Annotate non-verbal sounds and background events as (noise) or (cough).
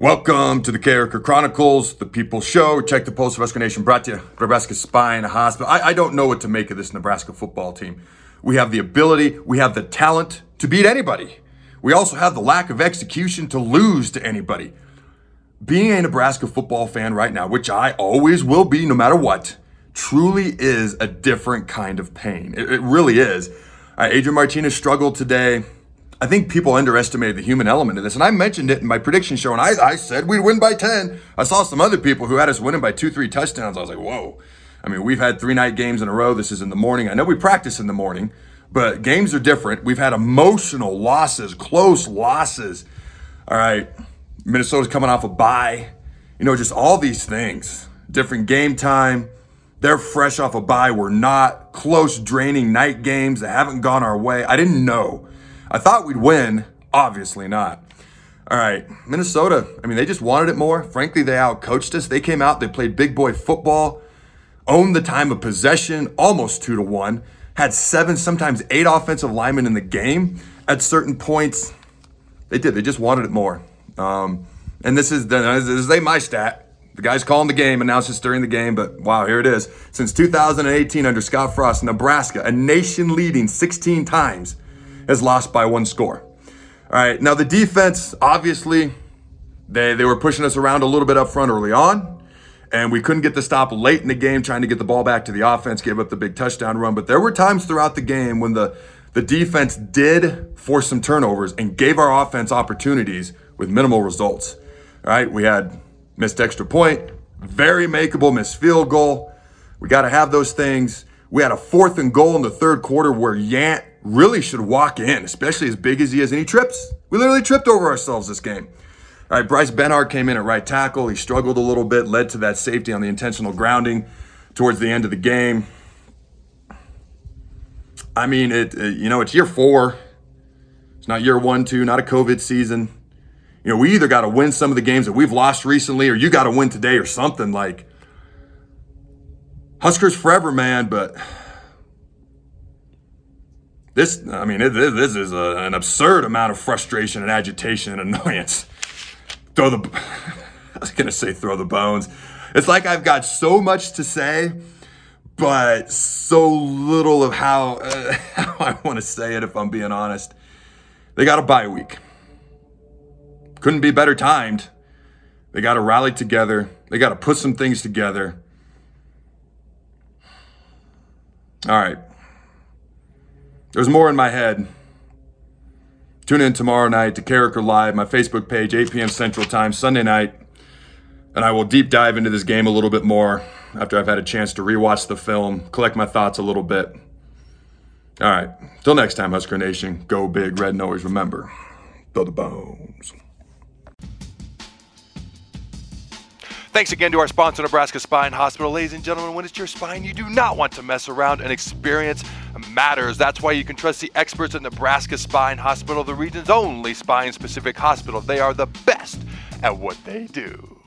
Welcome to the Character Chronicles, the People Show. Check the Pulse of Nation brought to you Nebraska Spine Hospital. I, I don't know what to make of this Nebraska football team. We have the ability, we have the talent to beat anybody. We also have the lack of execution to lose to anybody. Being a Nebraska football fan right now, which I always will be no matter what, truly is a different kind of pain. It, it really is. Uh, Adrian Martinez struggled today. I think people underestimated the human element of this. And I mentioned it in my prediction show, and I, I said we'd win by 10. I saw some other people who had us winning by two, three touchdowns. I was like, whoa. I mean, we've had three night games in a row. This is in the morning. I know we practice in the morning, but games are different. We've had emotional losses, close losses. All right. Minnesota's coming off a bye. You know, just all these things. Different game time. They're fresh off a bye. We're not close, draining night games that haven't gone our way. I didn't know. I thought we'd win. Obviously not. All right, Minnesota. I mean, they just wanted it more. Frankly, they outcoached us. They came out, they played big boy football, owned the time of possession, almost two to one, had seven, sometimes eight offensive linemen in the game at certain points. They did. They just wanted it more. Um, and this is this is my stat. The guy's calling the game, announces during the game, but wow, here it is. Since 2018, under Scott Frost, Nebraska, a nation leading 16 times has lost by one score. All right, now the defense, obviously, they, they were pushing us around a little bit up front early on, and we couldn't get the stop late in the game trying to get the ball back to the offense, gave up the big touchdown run. But there were times throughout the game when the, the defense did force some turnovers and gave our offense opportunities with minimal results. All right, we had missed extra point, very makeable missed field goal. We got to have those things. We had a fourth and goal in the third quarter where Yant really should walk in, especially as big as he is, and he trips. We literally tripped over ourselves this game. All right, Bryce Benhart came in at right tackle. He struggled a little bit, led to that safety on the intentional grounding towards the end of the game. I mean, it, it you know, it's year four. It's not year one, two, not a COVID season. You know, we either got to win some of the games that we've lost recently, or you got to win today, or something like. Huskers forever, man, but this, I mean, it, this is a, an absurd amount of frustration and agitation and annoyance. Throw the, (laughs) I was gonna say throw the bones. It's like I've got so much to say, but so little of how, uh, (laughs) how I want to say it. If I'm being honest, they got a bye week. Couldn't be better timed. They got to rally together. They got to put some things together. All right. There's more in my head. Tune in tomorrow night to Character Live, my Facebook page, 8 p.m. Central Time, Sunday night, and I will deep dive into this game a little bit more after I've had a chance to rewatch the film, collect my thoughts a little bit. All right. Till next time, Husker Nation, go big, red, and always remember, throw the bones. Thanks again to our sponsor, Nebraska Spine Hospital. Ladies and gentlemen, when it's your spine, you do not want to mess around and experience matters. That's why you can trust the experts at Nebraska Spine Hospital, the region's only spine specific hospital. They are the best at what they do.